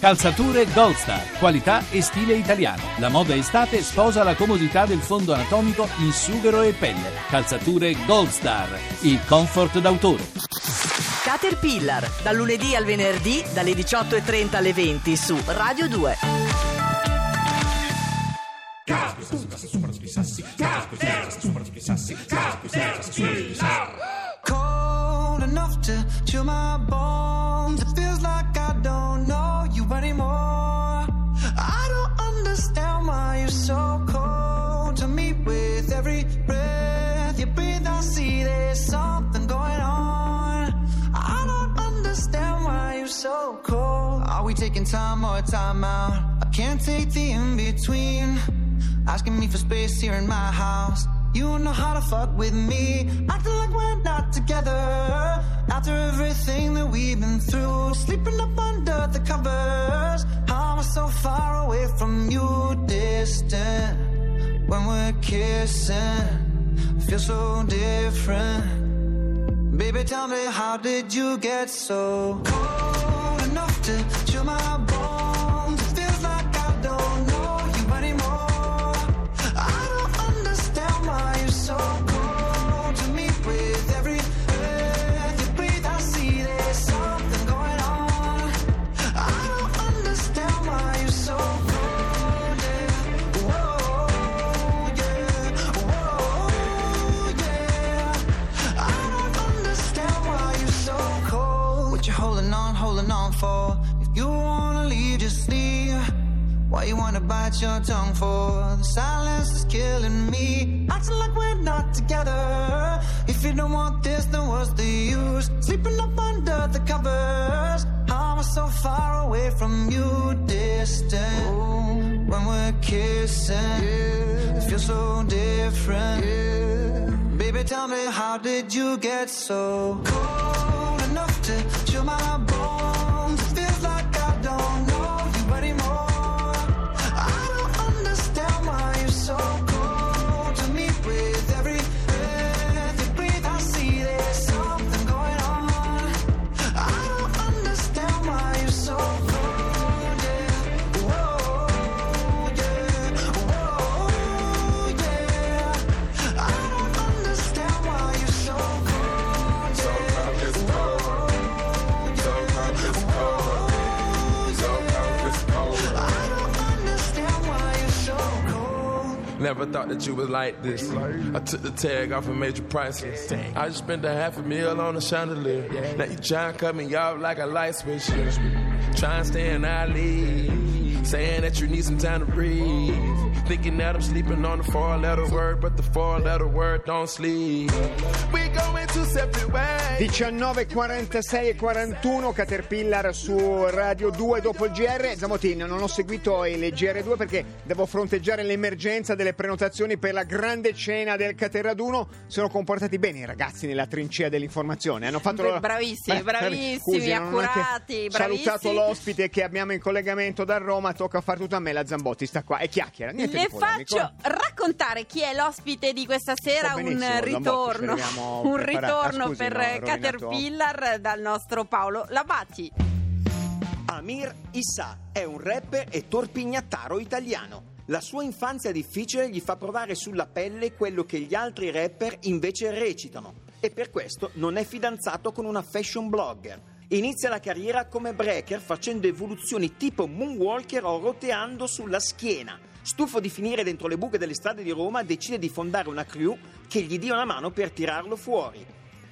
Calzature Gold Star, qualità e stile italiano. La moda estate sposa la comodità del fondo anatomico in sughero e pelle. Calzature Gold Star, il comfort d'autore. Caterpillar, dal lunedì al venerdì, dalle 18.30 alle 20 su Radio 2. cold enough to chill my bones. Taking time or time out? I can't take the in between. Asking me for space here in my house. You don't know how to fuck with me. Acting like we're not together. After everything that we've been through. Sleeping up under the covers. How am I so far away from you? Distant. When we're kissing. Feel so different. Baby, tell me, how did you get so cold enough to chill my bite your tongue for? The silence is killing me. Acting like we're not together. If you don't want this, then what's the use? Sleeping up under the covers. How am I so far away from you? Distant. When we're kissing, it feels so different. Baby, tell me, how did you get so cold enough to chill my bones? Thought that you was like this. I took the tag off and made you priceless. I just spent a half a meal on a chandelier. Now you trying to cut me off like a light switch. Trying to stay in our league. Saying that you need some time to breathe. Thinking that I'm sleeping on the four letter word, but the four letter word don't sleep. We going two separate ways. 19.46 e 41 Caterpillar su Radio 2 dopo il GR Zamotin non ho seguito il GR2 perché devo fronteggiare l'emergenza delle prenotazioni per la grande cena del Caterraduno sono comportati bene i ragazzi nella trincea dell'informazione hanno fatto Beh, bravissimi, bravissimi, non ho accurati, salutato bravissimi. l'ospite che abbiamo in collegamento da Roma tocca fare tutto a me la Zambotti sta qua e chiacchiera niente Le polemico. faccio raccontare chi è l'ospite di questa sera, un ritorno, un ritorno Ah, scusi, per no. Caterpillar dal nostro Paolo Labati. Amir Issa è un rapper e torpignattaro italiano. La sua infanzia difficile gli fa provare sulla pelle quello che gli altri rapper invece recitano e per questo non è fidanzato con una fashion blogger. Inizia la carriera come breaker facendo evoluzioni tipo moonwalker o roteando sulla schiena. Stufo di finire dentro le buche delle strade di Roma, decide di fondare una crew che gli dia una mano per tirarlo fuori.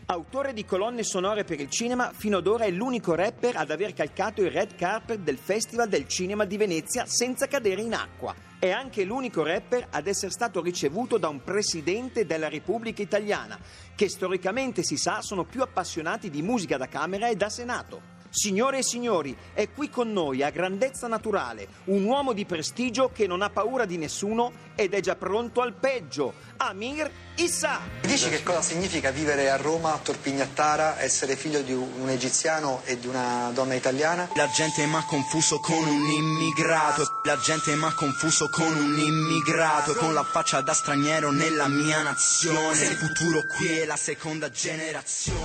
Autore di colonne sonore per il cinema, fino ad ora è l'unico rapper ad aver calcato il red carpet del Festival del Cinema di Venezia senza cadere in acqua. È anche l'unico rapper ad essere stato ricevuto da un presidente della Repubblica Italiana, che storicamente si sa sono più appassionati di musica da Camera e da Senato. Signore e signori, è qui con noi a grandezza naturale un uomo di prestigio che non ha paura di nessuno ed è già pronto al peggio, Amir Issa. Dici che cosa significa vivere a Roma, a Torpignattara, essere figlio di un egiziano e di una donna italiana? La gente m'ha confuso con un immigrato, la gente m'ha confuso con un immigrato, con la faccia da straniero nella mia nazione, il futuro qui è la seconda generazione.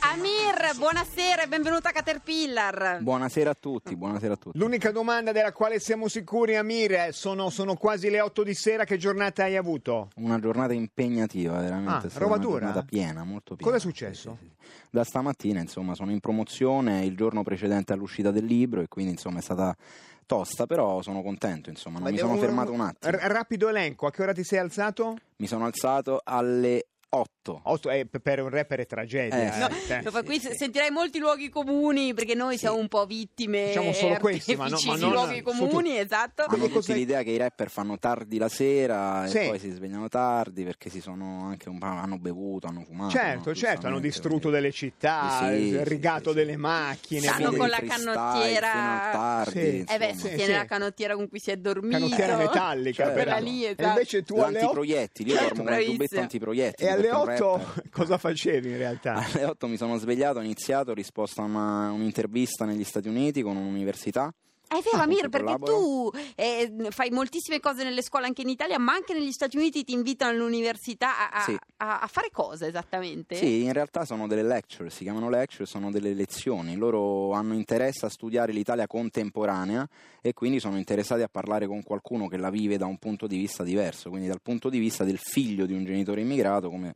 Amir, buonasera e benvenuta a Caterpillar. Buonasera a tutti, buonasera a tutti. L'unica domanda della quale siamo sicuri, Amir, sono, sono quasi le 8 di sera. Che giornata hai avuto? Una giornata impegnativa, veramente. Ah, roba una dura? giornata piena, molto piena. Cosa è successo? Sì, sì, sì. Da stamattina, insomma, sono in promozione il giorno precedente all'uscita del libro e quindi, insomma, è stata tosta, però sono contento, insomma, non mi sono fermato un attimo. R- rapido elenco, a che ora ti sei alzato? Mi sono alzato alle 8. 8 eh, per un rapper è tragedia. Eh, No, eh. lo fa- qui sentirai molti luoghi comuni perché noi siamo un po' vittime Diciamo solo e questi, ma no- ma non- luoghi comuni, tutti. esatto. Hanno Quindi tutti cos'è- l'idea che i rapper fanno tardi la sera Sì. e poi si svegliano tardi perché si sono anche un po', hanno bevuto, hanno fumato. Certo, no? certo, hanno distrutto delle città, Sì, sì, rigato sì, delle sì. macchine. Stanno con la canottiera- tardi, Sì. Eh beh, si Sì, tiene sì. la canottiera con cui si è dormito. canottiera metallica. Certo. Quella peraltro. lì, E esatto. invece tu alle 8 L'antiproiettili, io Certo, dormo con il giubbetto bravissimo. antiproiettili. Alle perché un 8 rapper- cosa facevi in realtà? Alle 8 mi sono svegliato, ho iniziato, ho risposto a una- un'intervista negli Stati Uniti con un'università. È vero, Ah, Amir, perché tu eh, fai moltissime cose nelle scuole anche in Italia, ma anche negli Stati Uniti ti invitano all'università a, a- Sì. a- a fare cosa esattamente? Sì, in realtà sono delle lecture, si chiamano lecture, sono delle lezioni. Loro hanno interesse a studiare l'Italia contemporanea e quindi sono interessati a parlare con qualcuno che la vive da un punto di vista diverso, quindi dal punto di vista del figlio di un genitore immigrato come,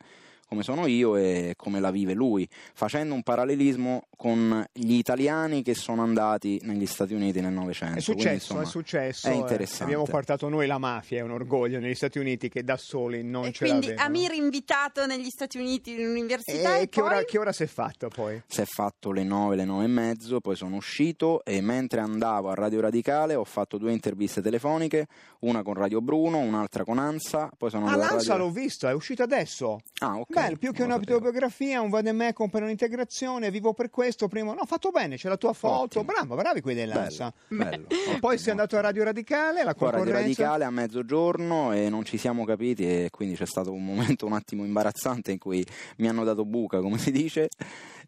come sono io e come la vive lui, facendo un parallelismo con gli italiani che sono andati negli Stati Uniti nel Novecento. È Quindi, successo, insomma, è successo. È eh. interessante. Abbiamo portato noi la mafia, è un orgoglio negli Stati Uniti che da soli non e ce quindi l'avevano. Amir invitato negli Stati Uniti in università E e, che poi... ora, che ora si è fatto poi? si è fatto le 9, le 9 e mezzo, poi sono uscito e mentre andavo a Radio Radicale ho fatto due interviste telefoniche, una con Radio Bruno, un'altra con Ansa, poi sono Ah, andato a l'Ansa Radio... l'ho visto, è uscita adesso. Ah, ok. Bello, più che una lo sapevo. autobiografia, un vademecum per un'integrazione, vivo per questo, primo... No, fatto bene, c'è la tua foto, Ottimo. bravo, bravi quelli dell'Ansa. Bello, bello, poi sei andato a Radio Radicale, la Poi Radio concorrenza... Radicale a mezzogiorno e non ci siamo capiti e quindi c'è stato un momento un attimo imbarazzante in cui mi hanno dato buca, come si dice,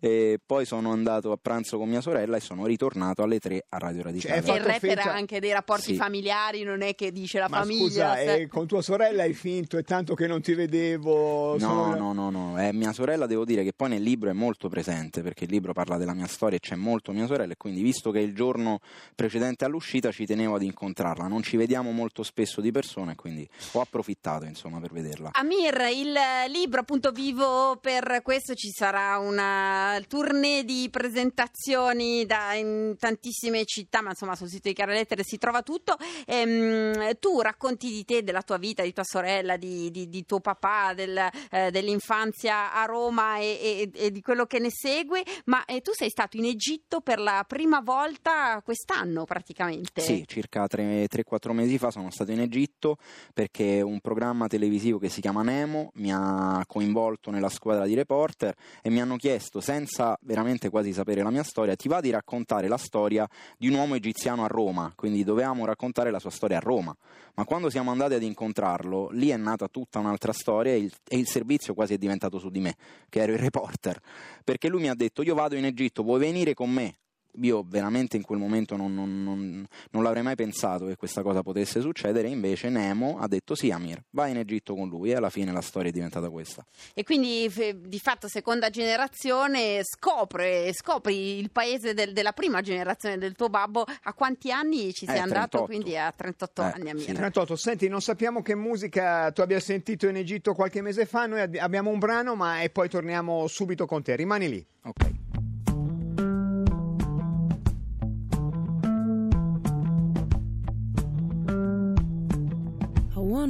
e poi sono andato a pranzo con mia sorella e sono ritornato alle 3 a Radio Radicale. Cioè, il rapper ha anche dei rapporti Sì. familiari, non è che dice la Ma famiglia. scusa, sai- eh, con tua sorella hai finto, è tanto che non ti vedevo... No, sono- no, no, no, è mia sorella, devo dire che poi nel libro è molto presente perché il libro parla della mia storia e c'è molto mia sorella e quindi visto che il giorno precedente all'uscita ci tenevo ad incontrarla, non ci vediamo molto spesso di persona e quindi ho approfittato insomma per vederla. Amir, il libro appunto vivo per questo ci sarà una tournée di presentazioni da- in tantissime città, ma insomma sul sito di Chiara Lettere si trova tutto. Ehm, tu racconti di te, della tua vita, di tua sorella, di, di- di tuo papà, del, eh, dell'infanzia a Roma e, e- e di quello che ne segue, ma eh, tu sei stato in Egitto per la prima volta quest'anno praticamente. Sì, circa 3-4 mesi fa sono stato in Egitto perché un programma televisivo che si chiama Nemo mi ha coinvolto nella squadra di reporter e mi hanno chiesto, senza veramente quasi sapere la mia storia, ti va di raccontare la storia di un uomo egiziano a Roma, quindi dovevamo raccontare la sua storia a Roma. Ma quando siamo andati ad incontrarlo, lì è nata tutta un'altra storia e il, e il servizio quasi è diventato su di me, che ero il reporter, perché lui mi ha detto io vado in Egitto, vuoi venire con me? Io veramente in quel momento non, non- non- non l'avrei mai pensato che questa cosa potesse succedere, invece Nemo ha detto sì Amir, vai in Egitto con lui e alla fine la storia è diventata questa. E quindi di fatto seconda generazione scopre, scopri il paese del- della prima generazione del tuo babbo. A quanti anni ci sei Eh, andato? 38. Quindi a 38 Eh, anni, Amir. sì. 38, senti, non sappiamo che musica tu abbia sentito in Egitto qualche mese fa, noi abbi- abbiamo un brano ma e poi torniamo subito con te, rimani lì. Ok.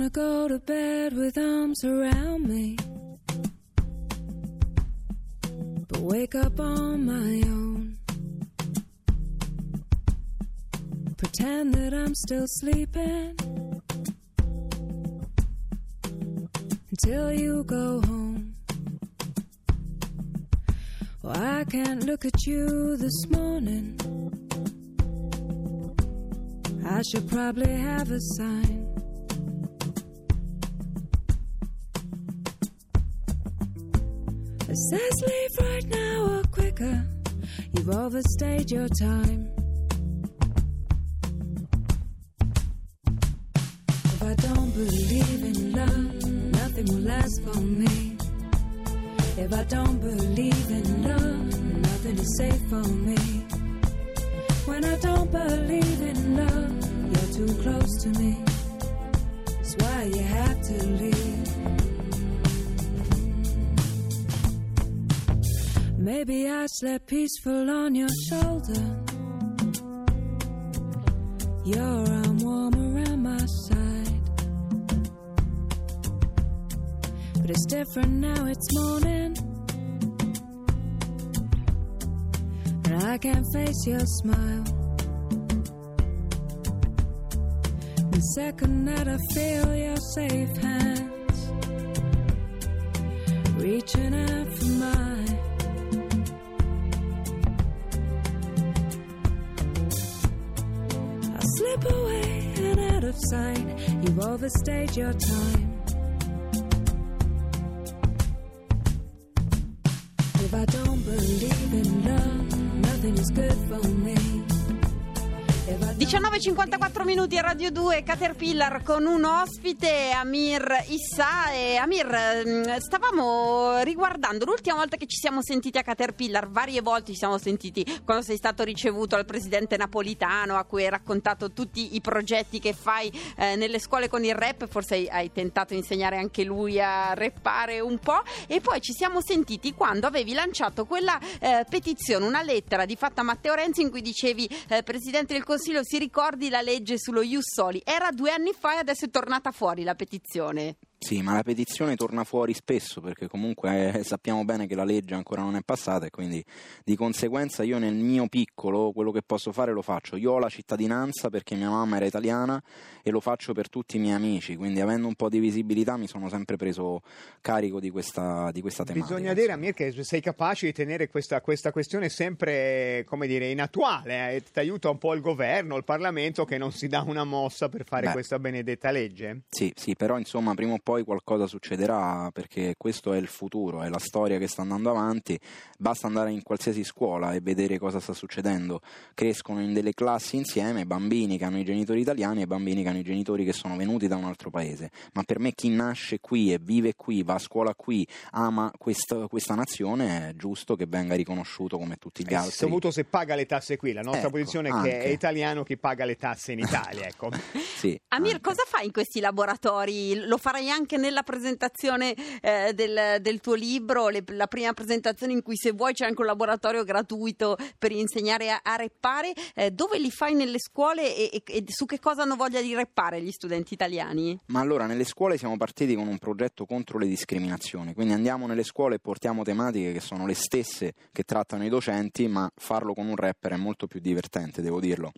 Wanna go to bed with arms around me. But wake up on my own. Pretend that I'm still sleeping. Until you go home. Well, I can't look at you this morning. I should probably have a sign. Says leave right now or quicker. You've overstayed your time. If I don't believe in love, nothing will last for me. If I don't believe in love, nothing is safe for me. When I don't believe in love, you're too close to me. That's why you have to leave. Maybe I slept peaceful on your shoulder. Your arm warm around my side. But it's different now, it's morning. And I can't face your smile. The second that I feel your safe hands reaching out for mine. Slip away and out of sight. You've overstayed your time. If I don't believe in love, nothing is good for me. If I 19.54 minuti a Radio 2 Caterpillar con un ospite Amir Issa. E Amir mm, stavamo riguardando l'ultima volta che ci siamo sentiti a Caterpillar varie volte ci siamo sentiti quando sei stato ricevuto dal presidente Napolitano a cui hai raccontato tutti i progetti che fai eh, nelle scuole con il rap. Forse hai, hai tentato di insegnare anche lui a rappare un po' e poi ci siamo sentiti quando avevi lanciato quella eh, petizione una lettera di fatta a Matteo Renzi in cui dicevi eh, Presidente del Consiglio si ricordi la legge sullo Ius Soli? Era due anni fa e adesso è tornata fuori la petizione Sì, ma la petizione torna fuori spesso perché comunque eh, sappiamo bene che la legge ancora non è passata e quindi di conseguenza io nel mio piccolo quello che posso fare lo faccio. Io ho la cittadinanza perché mia mamma era italiana e lo faccio per tutti i miei amici, quindi avendo un po' di visibilità mi sono sempre preso carico di questa, di questa tematica. Bisogna dire, Amir, che sei capace di tenere questa, questa questione sempre, come dire, in attuale. Eh? Ti aiuta un po' il governo, il Parlamento che non si dà una mossa per fare Beh. questa benedetta legge? Sì, sì, però insomma prima o poi qualcosa succederà perché questo è il futuro, è la storia che sta andando avanti, basta andare in qualsiasi scuola e vedere cosa sta succedendo. Crescono in delle classi insieme bambini che hanno i genitori italiani e bambini che hanno i genitori che sono venuti da un altro paese, ma per me chi nasce qui e vive qui, va a scuola qui, ama questa, questa nazione, è giusto che venga riconosciuto come tutti gli Eh, altri. soprattutto se paga le tasse qui. La nostra Ecco, posizione è che anche. è italiano chi paga le tasse in Italia. Ecco. Sì, Amir, anche. cosa fai in questi laboratori? Lo farai anche nella presentazione eh, del, del tuo libro, le- la prima presentazione in cui se vuoi c'è anche un laboratorio gratuito per insegnare a, a reppare. Eh, dove li fai nelle scuole e, e- e su che cosa hanno voglia di reppare gli studenti italiani? Ma allora nelle scuole siamo partiti con un progetto contro le discriminazioni, quindi andiamo nelle scuole e portiamo tematiche che sono le stesse che trattano i docenti, ma farlo con un rapper è molto più divertente, devo dirlo.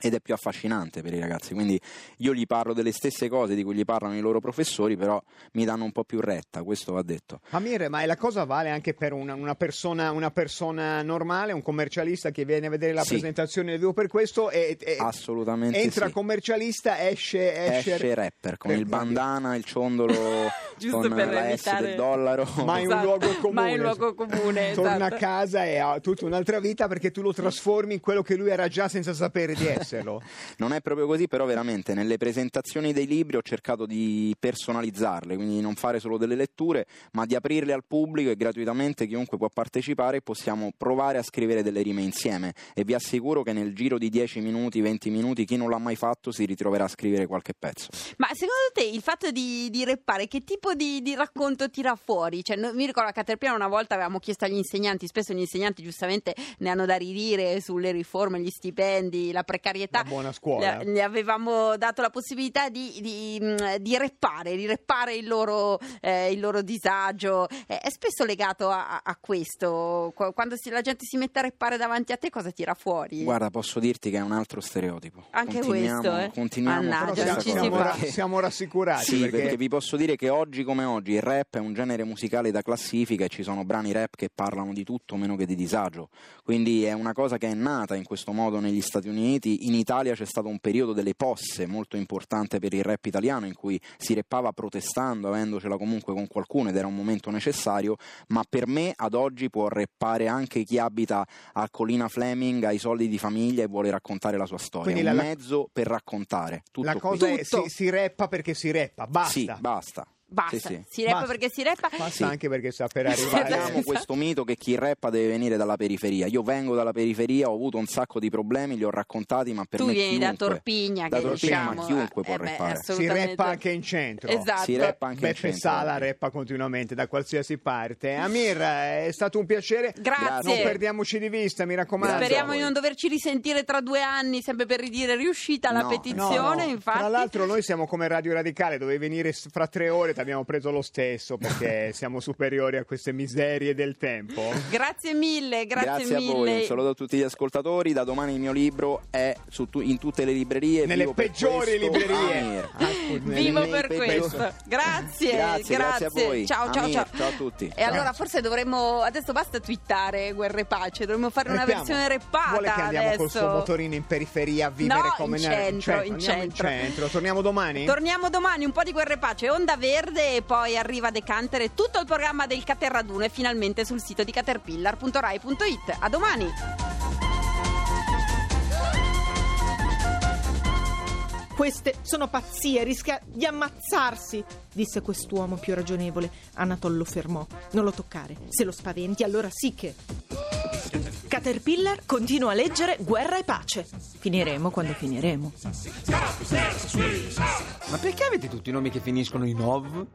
Ed è più affascinante per i ragazzi, quindi io gli parlo delle stesse cose di cui gli parlano i loro professori, però mi danno un po' più retta, questo va detto. Amir, ma la cosa vale anche per una, una persona, una persona normale, un commercialista che viene a vedere la Sì. presentazione del video per questo e, e- Assolutamente entra sì. commercialista, esce, esce, Esce rapper con il bandana, il ciondolo Giusto con per la S del dollaro. ma un Esatto, luogo comune. ma in un luogo comune, Torna esatto. a casa e ha tutta un'altra vita perché tu lo trasformi in quello che lui era già senza sapere di esserlo. Non è proprio così, però veramente nelle presentazioni dei libri ho cercato di personalizzarle, quindi di non fare solo delle letture, ma di aprirle al pubblico e gratuitamente chiunque può partecipare e possiamo provare a scrivere delle rime insieme e vi assicuro che nel giro di 10 minuti, 20 minuti, chi non l'ha mai fatto si ritroverà a scrivere qualche pezzo. Ma secondo te il fatto di, di reppare che tipo di, di racconto tira fuori? Cioè, no- mi ricordo a Caterpillar una volta avevamo chiesto agli insegnanti, spesso gli insegnanti giustamente ne hanno da ridire sulle riforme, gli stipendi, la precarietà. Una buona scuola. Le, le avevamo dato la possibilità di, di, mh, di reppare, di reppare il loro, eh, il loro disagio. Eh, è spesso legato a, a- questo. Qu- Quando si- la gente si mette a reppare davanti a te, cosa tira fuori? Guarda, posso dirti che è un altro stereotipo. Anche Continuiamo- questo, eh? Continuiamo Mannaggia, siamo, siamo rassicurati Sì, perché... perché vi posso dire che oggi come oggi il rap è un genere musicale da classifica e ci sono brani rap che parlano di tutto meno che di disagio. Quindi è una cosa che è nata in questo modo negli Stati Uniti. In Italia c'è stato un periodo delle posse molto importante per il rap italiano in cui si reppava protestando, avendocela comunque con qualcuno ed era un momento necessario, ma per me ad oggi può reppare anche chi abita a Collina Fleming, ha i soldi di famiglia e vuole raccontare la sua storia. Quindi È un la- mezzo per raccontare. Tutto la cosa è si, si reppa perché si reppa, basta. Sì, basta. Basta, Sì, sì. si reppa Basta. perché si reppa. Basta anche perché sta per arrivare. Sbatiamo questo mito che chi rappa deve venire dalla periferia. Io vengo dalla periferia, ho avuto un sacco di problemi, li ho raccontati, ma per tu me vieni da chiunque- Torpigna, da che Torpigna, diciamo, ma chiunque può eh beh, rappare. Si reppa anche in centro. Esatto. Si rappa anche in Beppe centro. Sala reppa continuamente da qualsiasi parte. Amir, è stato un piacere. Grazie. Non perdiamoci di vista, mi raccomando. Grazie Speriamo di non doverci risentire tra due anni, sempre per ridire riuscita la No, petizione, No, no. infatti. Tra l'altro noi siamo come Radio Radicale, dovevi venire fra tre ore, abbiamo preso lo stesso perché siamo superiori a queste miserie del tempo. Grazie mille, grazie, a mille. voi, un saluto a tutti gli ascoltatori. Da domani il mio libro è su tu- in tutte le librerie. Nelle Vivo peggiori librerie. Amir. Ah, Vivo per questo. Grazie, Grazie, grazie a voi. Ciao, ciao, Amir, ciao. ciao a tutti. E allora forse dovremmo adesso basta twittare guerra e pace, dovremmo fare una Reppiamo. versione reppata Vuole che andiamo adesso. col suo motorino in periferia a vivere No, come in nel- centro, in andiamo centro. in centro. Torniamo domani? Torniamo domani, un po' di guerra e pace, onda verde e poi arriva Decanter e tutto il programma del Caterraduno è finalmente sul sito di caterpillar.rai.it. A domani! Queste sono pazzie, rischia di ammazzarsi, disse quest'uomo più ragionevole. Anatol lo fermò. Non lo toccare. Se lo spaventi, allora sì che. Caterpillar continua a leggere Guerra e pace. Finiremo quando finiremo. Ma perché avete tutti i nomi che finiscono in ov?